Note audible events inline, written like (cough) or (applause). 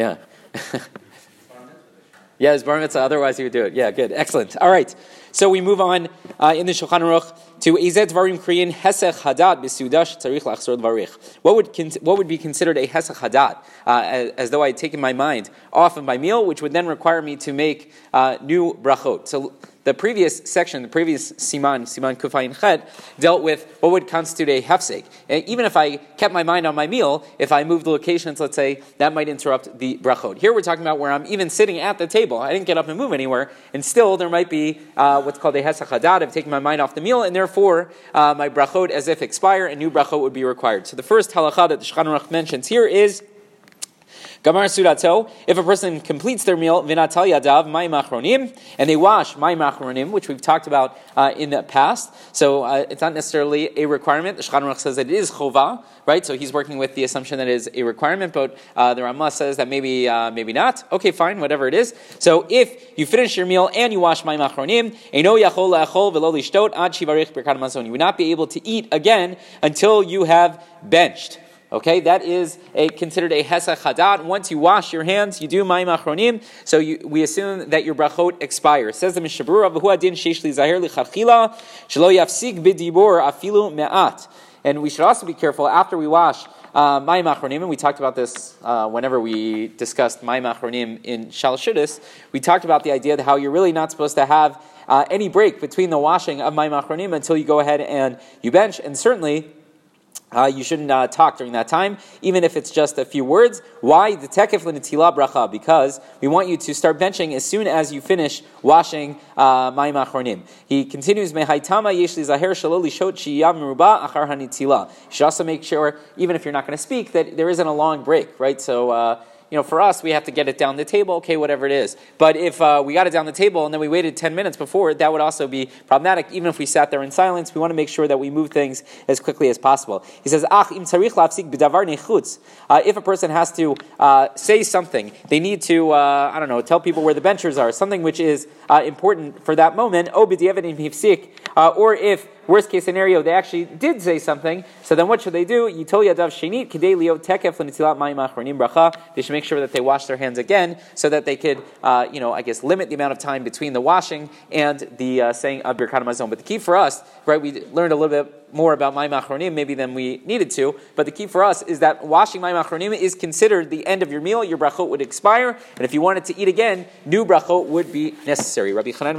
Yeah. (laughs) yeah, it's bar mitzvah. Otherwise, he would do it. Yeah, good. Excellent. All right. So we move on uh, in the Shulchan Aruch to Ezet Dvarim Kriyin Hesech Hadat B'Sudash Tzarich Lachzor Dvarich. What would what would be considered a Hesech Hadat? Uh, as, as, though I had taken my mind off of my meal, which would then require me to make uh, new brachot. So the previous section, the previous siman, siman kufayin chet, dealt with what would constitute a hefsek. And Even if I kept my mind on my meal, if I moved locations, let's say, that might interrupt the brachot. Here we're talking about where I'm even sitting at the table. I didn't get up and move anywhere, and still there might be uh, what's called a hesach hadat. I've taken my mind off the meal, and therefore uh, my brachot as if expire, and new brachot would be required. So the first halacha that the Shulchan mentions here is Gamar Sudato, if a person completes their meal, Vinatal Yadav, mayim achronim, and they wash mayim achronim, which we've talked about uh, in the past. So uh, it's not necessarily a requirement. The Aruch says that it is chova, right? So he's working with the assumption that it is a requirement, but uh, the Ramah says that maybe uh, maybe not. Okay, fine, whatever it is. So if you finish your meal and you wash mayim achronim, eno yachol la'achol v'lo lishtot ad shivarich. You would not be able to eat again until you have benched. Okay, that is a, considered a hesach hadat. Once you wash your hands, you do ma'im achronim, so you, we assume that your brachot expire. Says the Mishnah Berurah, v'hu adin sheish li zahir licharchila, shelo yafsig b'dibor afilu me'at. And we should also be careful after we wash uh, achronim, and we talked about this uh, whenever we discussed ma'im achronim in Shalshudis, we talked about the idea that how you're really not supposed to have uh, any break between the washing of ma'im achronim until you go ahead and you bench, and certainly uh, you shouldn't uh, talk during that time, even if it's just a few words. Why? The tekef l'netila bracha, because we want you to start benching as soon as you finish washing uh, mayim achronim. He continues, mehaitama yesh li zaher shalol lishot shiyam meruba achar hanitila. You should also make sure, even if you're not going to speak, that there isn't a long break, right? So, uh, you know, for us, we have to get it down the table, okay, whatever it is. But if uh, we got it down the table and then we waited 10 minutes before, that would also be problematic. Even if we sat there in silence, we want to make sure that we move things as quickly as possible. He says, Ach, im uh, If a person has to uh, say something, they need to, uh, I don't know, tell people where the benchers are, something which is uh, important for that moment, oh, uh, or if Worst case scenario, they actually did say something. So then what should they do? They should make sure that they wash their hands again so that they could, uh, you know, I guess, limit the amount of time between the washing and the uh, saying of Birkat. But the key for us, right, we learned a little bit more about Mayim Achronim maybe than we needed to, but the key for us is that washing Mayim Achronim is considered the end of your meal. Your brachot would expire, and if you wanted to eat again, new brachot would be necessary. Rabbi Chanan